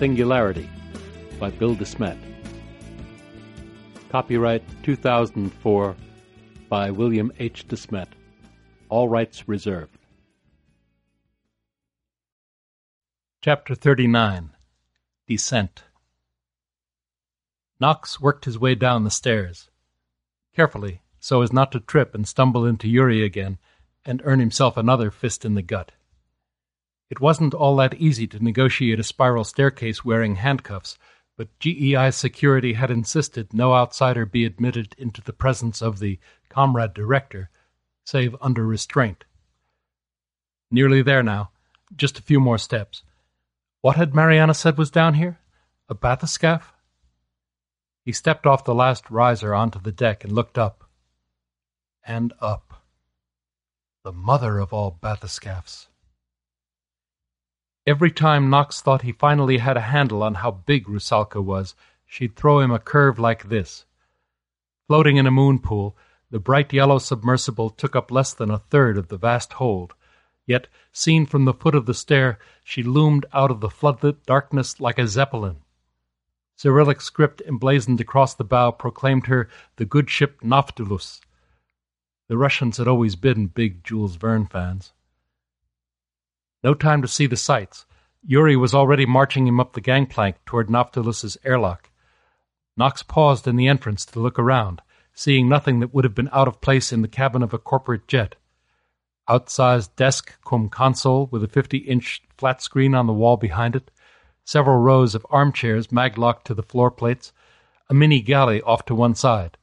Singularity by Bill DeSmet. Copyright 2004 by William H. DeSmet. All rights reserved. Chapter 39 Descent Knox worked his way down the stairs, carefully, so as not to trip and stumble into Yuri again and earn himself another fist in the gut. It wasn't all that easy to negotiate a spiral staircase wearing handcuffs, but GEI security had insisted no outsider be admitted into the presence of the comrade director, save under restraint. Nearly there now. Just a few more steps. What had Mariana said was down here? A bathyscaphe? He stepped off the last riser onto the deck and looked up. And up. The mother of all bathyscaphs. Every time Knox thought he finally had a handle on how big Rusalka was, she'd throw him a curve like this. Floating in a moon pool, the bright yellow submersible took up less than a third of the vast hold. Yet, seen from the foot of the stair, she loomed out of the floodlit darkness like a zeppelin. Cyrillic script emblazoned across the bow proclaimed her the good ship Naftulus. The Russians had always been big Jules Verne fans. No time to see the sights. Yuri was already marching him up the gangplank toward Naftulus's airlock. Knox paused in the entrance to look around, seeing nothing that would have been out of place in the cabin of a corporate jet. Outsized desk cum console with a 50 inch flat screen on the wall behind it, several rows of armchairs maglocked to the floor plates, a mini galley off to one side.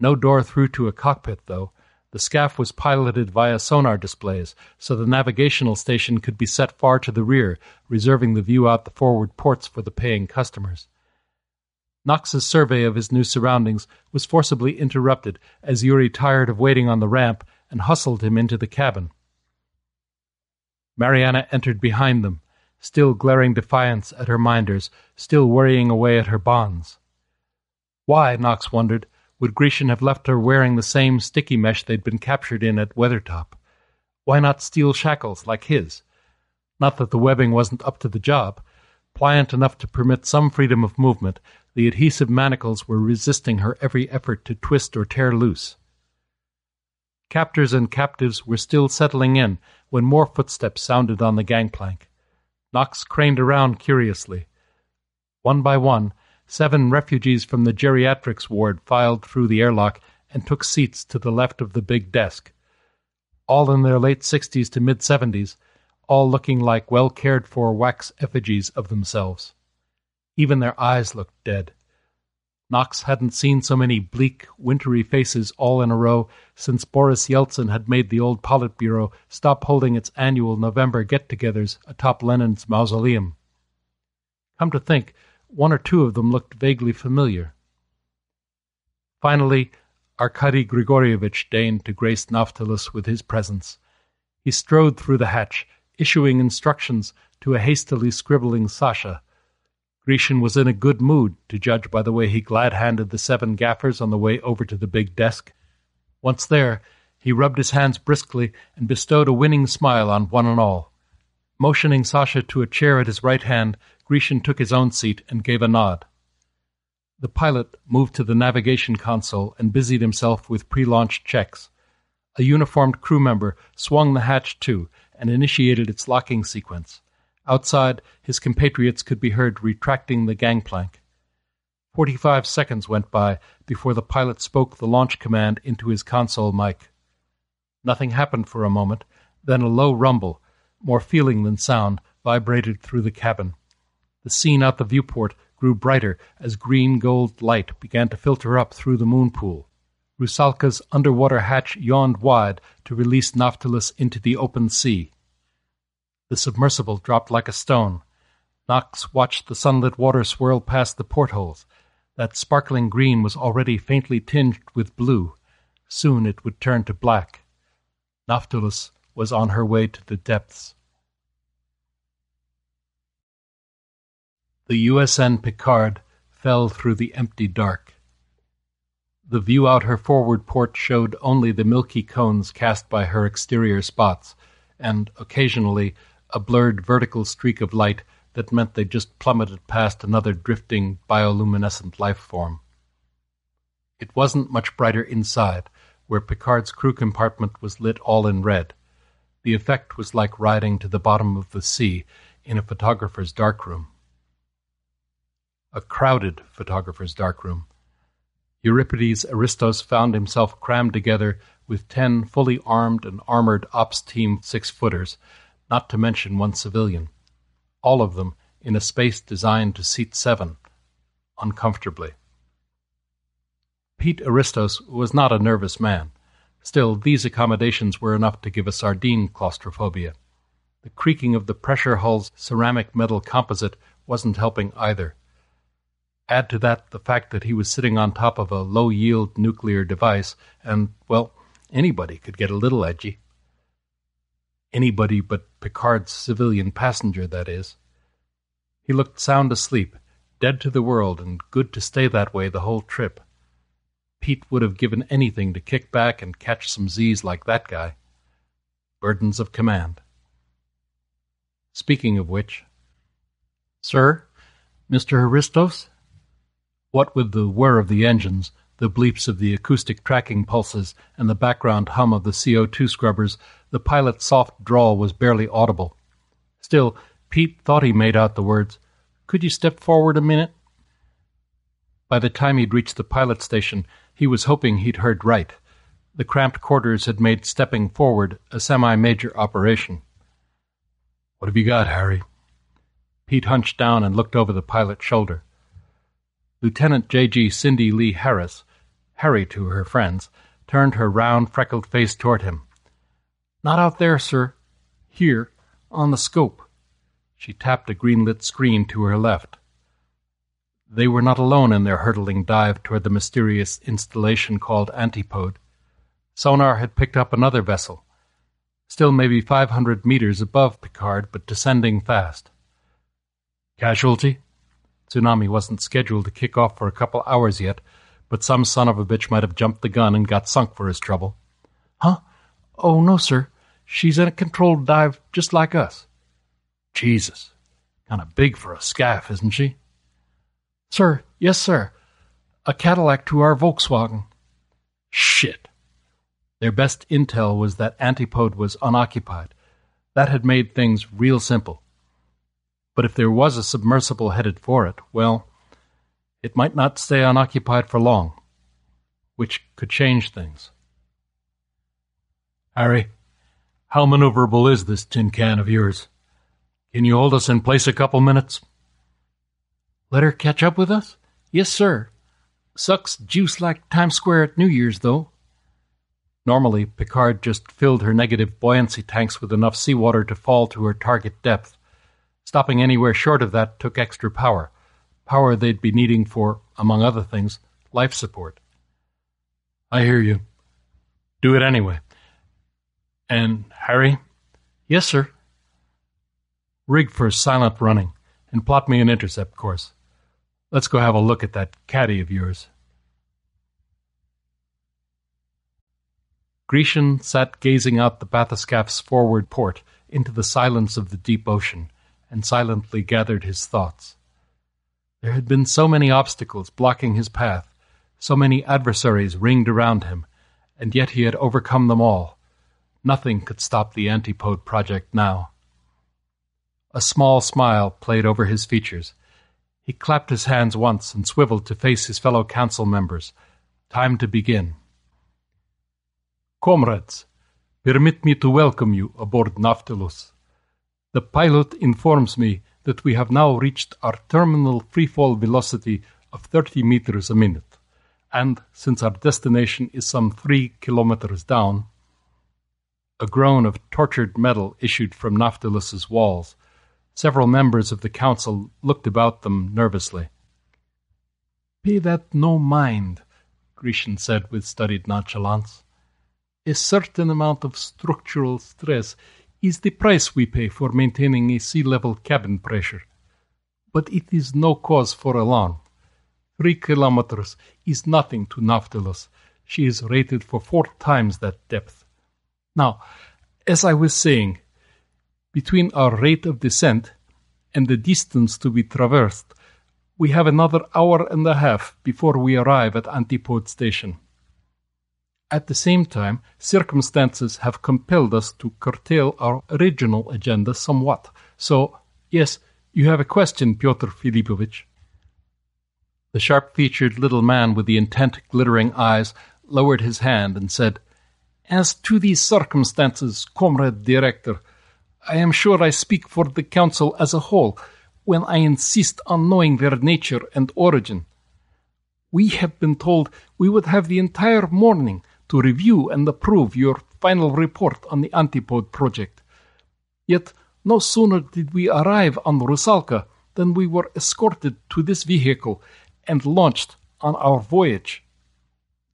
No door through to a cockpit, though, the scaph was piloted via sonar displays, so the navigational station could be set far to the rear, reserving the view out the forward ports for the paying customers. Knox's survey of his new surroundings was forcibly interrupted as Yuri tired of waiting on the ramp and hustled him into the cabin. Mariana entered behind them, still glaring defiance at her minders, still worrying away at her bonds. Why, Knox wondered, would Grecian have left her wearing the same sticky mesh they'd been captured in at Weathertop? Why not steel shackles like his? Not that the webbing wasn't up to the job. Pliant enough to permit some freedom of movement, the adhesive manacles were resisting her every effort to twist or tear loose. Captors and captives were still settling in when more footsteps sounded on the gangplank. Knox craned around curiously. One by one, Seven refugees from the geriatrics ward filed through the airlock and took seats to the left of the big desk. All in their late sixties to mid seventies, all looking like well cared for wax effigies of themselves. Even their eyes looked dead. Knox hadn't seen so many bleak, wintry faces all in a row since Boris Yeltsin had made the old Politburo stop holding its annual November get togethers atop Lenin's mausoleum. Come to think, one or two of them looked vaguely familiar. Finally, Arkady Grigorievich deigned to grace Naftulus with his presence. He strode through the hatch, issuing instructions to a hastily scribbling Sasha. Grecian was in a good mood, to judge by the way he glad handed the seven gaffers on the way over to the big desk. Once there, he rubbed his hands briskly and bestowed a winning smile on one and all. Motioning Sasha to a chair at his right hand, Grecian took his own seat and gave a nod. The pilot moved to the navigation console and busied himself with pre launch checks. A uniformed crew member swung the hatch to and initiated its locking sequence. Outside, his compatriots could be heard retracting the gangplank. Forty-five seconds went by before the pilot spoke the launch command into his console mic. Nothing happened for a moment, then a low rumble, more feeling than sound, vibrated through the cabin. The scene out the viewport grew brighter as green gold light began to filter up through the moon pool. Rusalka's underwater hatch yawned wide to release Naftaliss into the open sea. The submersible dropped like a stone. Knox watched the sunlit water swirl past the portholes. That sparkling green was already faintly tinged with blue. Soon it would turn to black. Naftaliss was on her way to the depths. The USN Picard fell through the empty dark. The view out her forward port showed only the milky cones cast by her exterior spots, and occasionally a blurred vertical streak of light that meant they just plummeted past another drifting bioluminescent life form. It wasn't much brighter inside, where Picard's crew compartment was lit all in red. The effect was like riding to the bottom of the sea in a photographer's darkroom a crowded photographer's darkroom. Euripides Aristos found himself crammed together with ten fully armed and armored ops team six footers, not to mention one civilian, all of them in a space designed to seat seven, uncomfortably. Pete Aristos was not a nervous man. Still, these accommodations were enough to give a sardine claustrophobia. The creaking of the pressure hull's ceramic metal composite wasn't helping either. Add to that the fact that he was sitting on top of a low yield nuclear device, and, well, anybody could get a little edgy. Anybody but Picard's civilian passenger, that is. He looked sound asleep, dead to the world, and good to stay that way the whole trip. Pete would have given anything to kick back and catch some Z's like that guy. Burdens of command. Speaking of which, Sir, Mr. Aristos? What with the whir of the engines, the bleeps of the acoustic tracking pulses, and the background hum of the CO2 scrubbers, the pilot's soft drawl was barely audible. Still, Pete thought he made out the words, Could you step forward a minute? By the time he'd reached the pilot station, he was hoping he'd heard right. The cramped quarters had made stepping forward a semi major operation. What have you got, Harry? Pete hunched down and looked over the pilot's shoulder. Lieutenant J.G. Cindy Lee Harris, Harry to her friends, turned her round, freckled face toward him. Not out there, sir. Here, on the scope. She tapped a green-lit screen to her left. They were not alone in their hurtling dive toward the mysterious installation called Antipode. Sonar had picked up another vessel, still maybe five hundred meters above Picard, but descending fast. Casualty? Tsunami wasn't scheduled to kick off for a couple hours yet, but some son of a bitch might have jumped the gun and got sunk for his trouble. Huh? Oh, no, sir. She's in a controlled dive just like us. Jesus. Kind of big for a scaph, isn't she? Sir, yes, sir. A Cadillac to our Volkswagen. Shit. Their best intel was that Antipode was unoccupied. That had made things real simple. But if there was a submersible headed for it, well, it might not stay unoccupied for long, which could change things. Harry, how maneuverable is this tin can of yours? Can you hold us in place a couple minutes? Let her catch up with us? Yes, sir. Sucks juice like Times Square at New Year's, though. Normally, Picard just filled her negative buoyancy tanks with enough seawater to fall to her target depth. Stopping anywhere short of that took extra power, power they'd be needing for, among other things, life support. I hear you. Do it anyway. And Harry? Yes, sir. Rig for silent running, and plot me an intercept course. Let's go have a look at that caddy of yours. Grecian sat gazing out the bathyscaph's forward port into the silence of the deep ocean and silently gathered his thoughts. There had been so many obstacles blocking his path, so many adversaries ringed around him, and yet he had overcome them all. Nothing could stop the Antipode project now. A small smile played over his features. He clapped his hands once and swiveled to face his fellow council members. Time to begin. Comrades, permit me to welcome you aboard Nautilus. The pilot informs me that we have now reached our terminal freefall velocity of 30 meters a minute, and since our destination is some three kilometers down, a groan of tortured metal issued from Nautilus's walls. Several members of the council looked about them nervously. Pay that no mind, Grecian said with studied nonchalance. A certain amount of structural stress is the price we pay for maintaining a sea level cabin pressure. But it is no cause for alarm. Three kilometers is nothing to Nautilus. She is rated for four times that depth. Now, as I was saying, between our rate of descent and the distance to be traversed, we have another hour and a half before we arrive at Antipode Station. At the same time, circumstances have compelled us to curtail our original agenda somewhat. So, yes, you have a question, Pyotr Filipovich. The sharp featured little man with the intent, glittering eyes lowered his hand and said, As to these circumstances, comrade director, I am sure I speak for the council as a whole when I insist on knowing their nature and origin. We have been told we would have the entire morning to review and approve your final report on the Antipode project. Yet, no sooner did we arrive on Rusalka than we were escorted to this vehicle and launched on our voyage.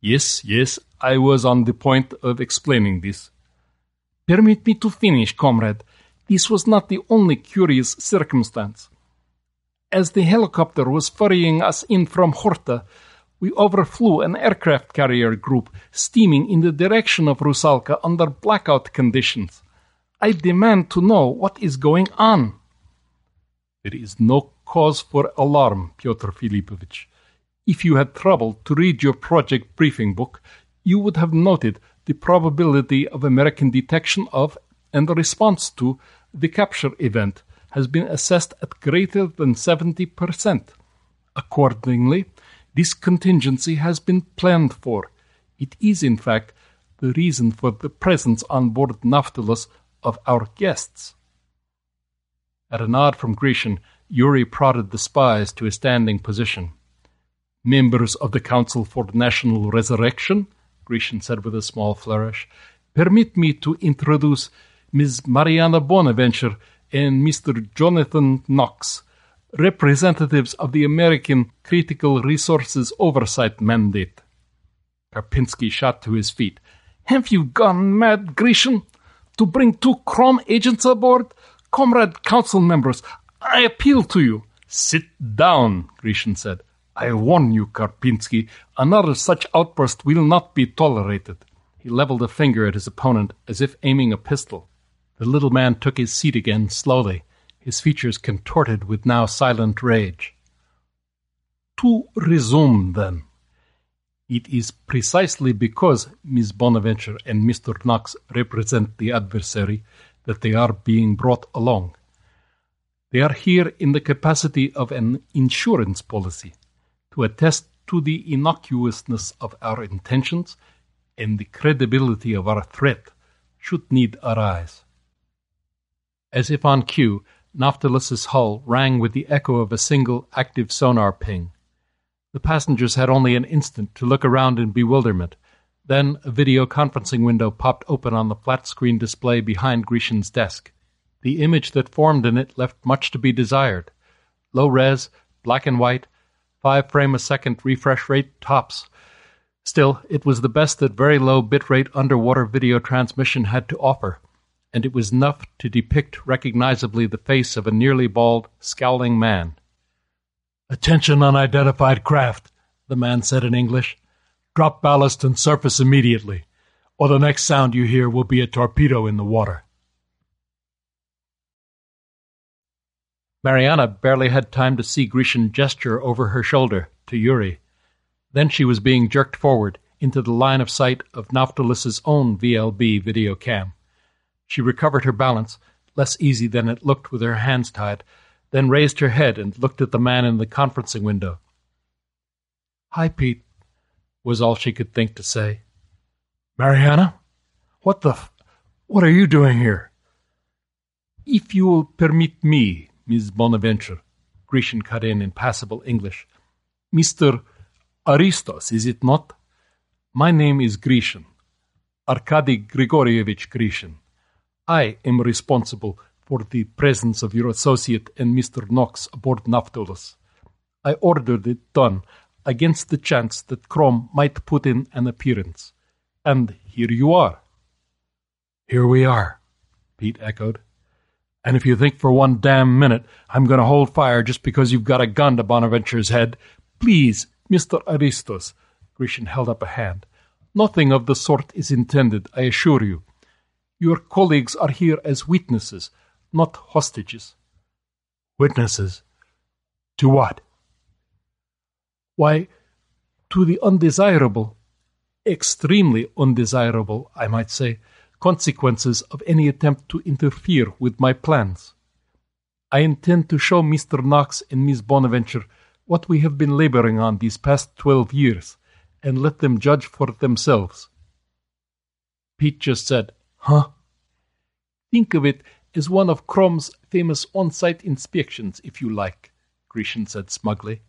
Yes, yes, I was on the point of explaining this. Permit me to finish, comrade. This was not the only curious circumstance. As the helicopter was ferrying us in from Horta, we overflew an aircraft carrier group steaming in the direction of Rusalka under blackout conditions. I demand to know what is going on. There is no cause for alarm, Pyotr Filipovich. If you had troubled to read your project briefing book, you would have noted the probability of American detection of and the response to the capture event has been assessed at greater than 70%. Accordingly, this contingency has been planned for. It is, in fact, the reason for the presence on board Nautilus of our guests. At a nod from Grecian, Yuri prodded the spies to a standing position. Members of the Council for National Resurrection, Grecian said with a small flourish, permit me to introduce Ms. Mariana Bonaventure and Mr. Jonathan Knox, representatives of the American Critical Resources Oversight Mandate. Karpinski shot to his feet. Have you gone mad, Grecian? To bring two Crom agents aboard? Comrade council members, I appeal to you. Sit down, Grecian said. I warn you, Karpinski, another such outburst will not be tolerated. He leveled a finger at his opponent as if aiming a pistol. The little man took his seat again slowly his features contorted with now silent rage. To resume, then. It is precisely because Miss Bonaventure and Mr. Knox represent the adversary that they are being brought along. They are here in the capacity of an insurance policy to attest to the innocuousness of our intentions and the credibility of our threat should need arise. As if on cue, Nautilus's hull rang with the echo of a single active sonar ping. The passengers had only an instant to look around in bewilderment. Then a video conferencing window popped open on the flat screen display behind Grecian's desk. The image that formed in it left much to be desired. Low res, black and white, five frame a second refresh rate tops. Still, it was the best that very low bitrate underwater video transmission had to offer and it was enough to depict recognizably the face of a nearly bald, scowling man. Attention unidentified craft, the man said in English. Drop ballast and surface immediately, or the next sound you hear will be a torpedo in the water. Mariana barely had time to see Grecian gesture over her shoulder to Yuri. Then she was being jerked forward, into the line of sight of Naftalus's own VLB video cam. She recovered her balance, less easy than it looked with her hands tied, then raised her head and looked at the man in the conferencing window. Hi, Pete, was all she could think to say. Mariana? What the f- What are you doing here? If you will permit me, Miss Bonaventure, Grecian cut in in passable English. Mr. Aristos, is it not? My name is Grecian, Arkady Grigorievich Grecian. I am responsible for the presence of your associate and Mr. Knox aboard Naftulus. I ordered it done against the chance that Crom might put in an appearance. And here you are. Here we are, Pete echoed. And if you think for one damn minute I'm going to hold fire just because you've got a gun to Bonaventure's head, please, Mr. Aristos, Grecian held up a hand. Nothing of the sort is intended, I assure you. Your colleagues are here as witnesses, not hostages. Witnesses? To what? Why, to the undesirable, extremely undesirable, I might say, consequences of any attempt to interfere with my plans. I intend to show Mr. Knox and Miss Bonaventure what we have been laboring on these past twelve years, and let them judge for themselves. Pete just said, Huh? Think of it as one of Crom's famous on site inspections, if you like, Grecian said smugly.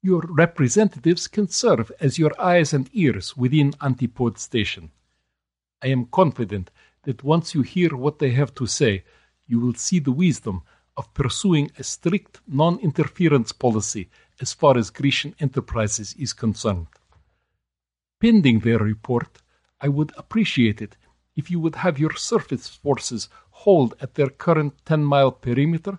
Your representatives can serve as your eyes and ears within Antipode Station. I am confident that once you hear what they have to say, you will see the wisdom of pursuing a strict non interference policy as far as Grecian Enterprises is concerned. Pending their report, I would appreciate it if you would have your surface forces hold at their current 10 mile perimeter,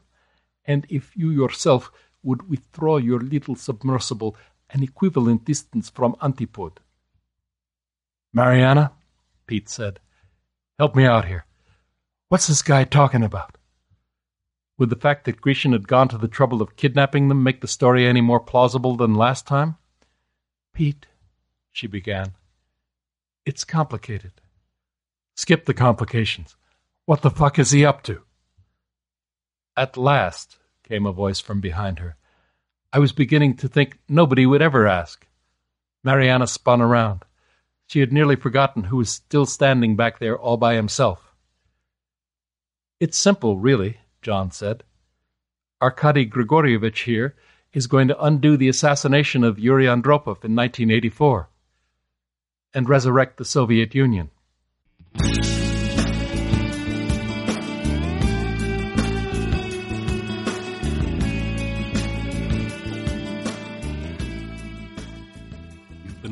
and if you yourself would withdraw your little submersible an equivalent distance from Antipode. Mariana, Pete said, help me out here. What's this guy talking about? Would the fact that Grecian had gone to the trouble of kidnapping them make the story any more plausible than last time? Pete, she began, it's complicated. Skip the complications. What the fuck is he up to? At last, came a voice from behind her. I was beginning to think nobody would ever ask. Mariana spun around. She had nearly forgotten who was still standing back there all by himself. It's simple, really, John said. Arkady Grigorievich here is going to undo the assassination of Yuri Andropov in 1984 and resurrect the Soviet Union.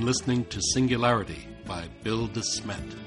Been listening to Singularity by Bill DeSmet.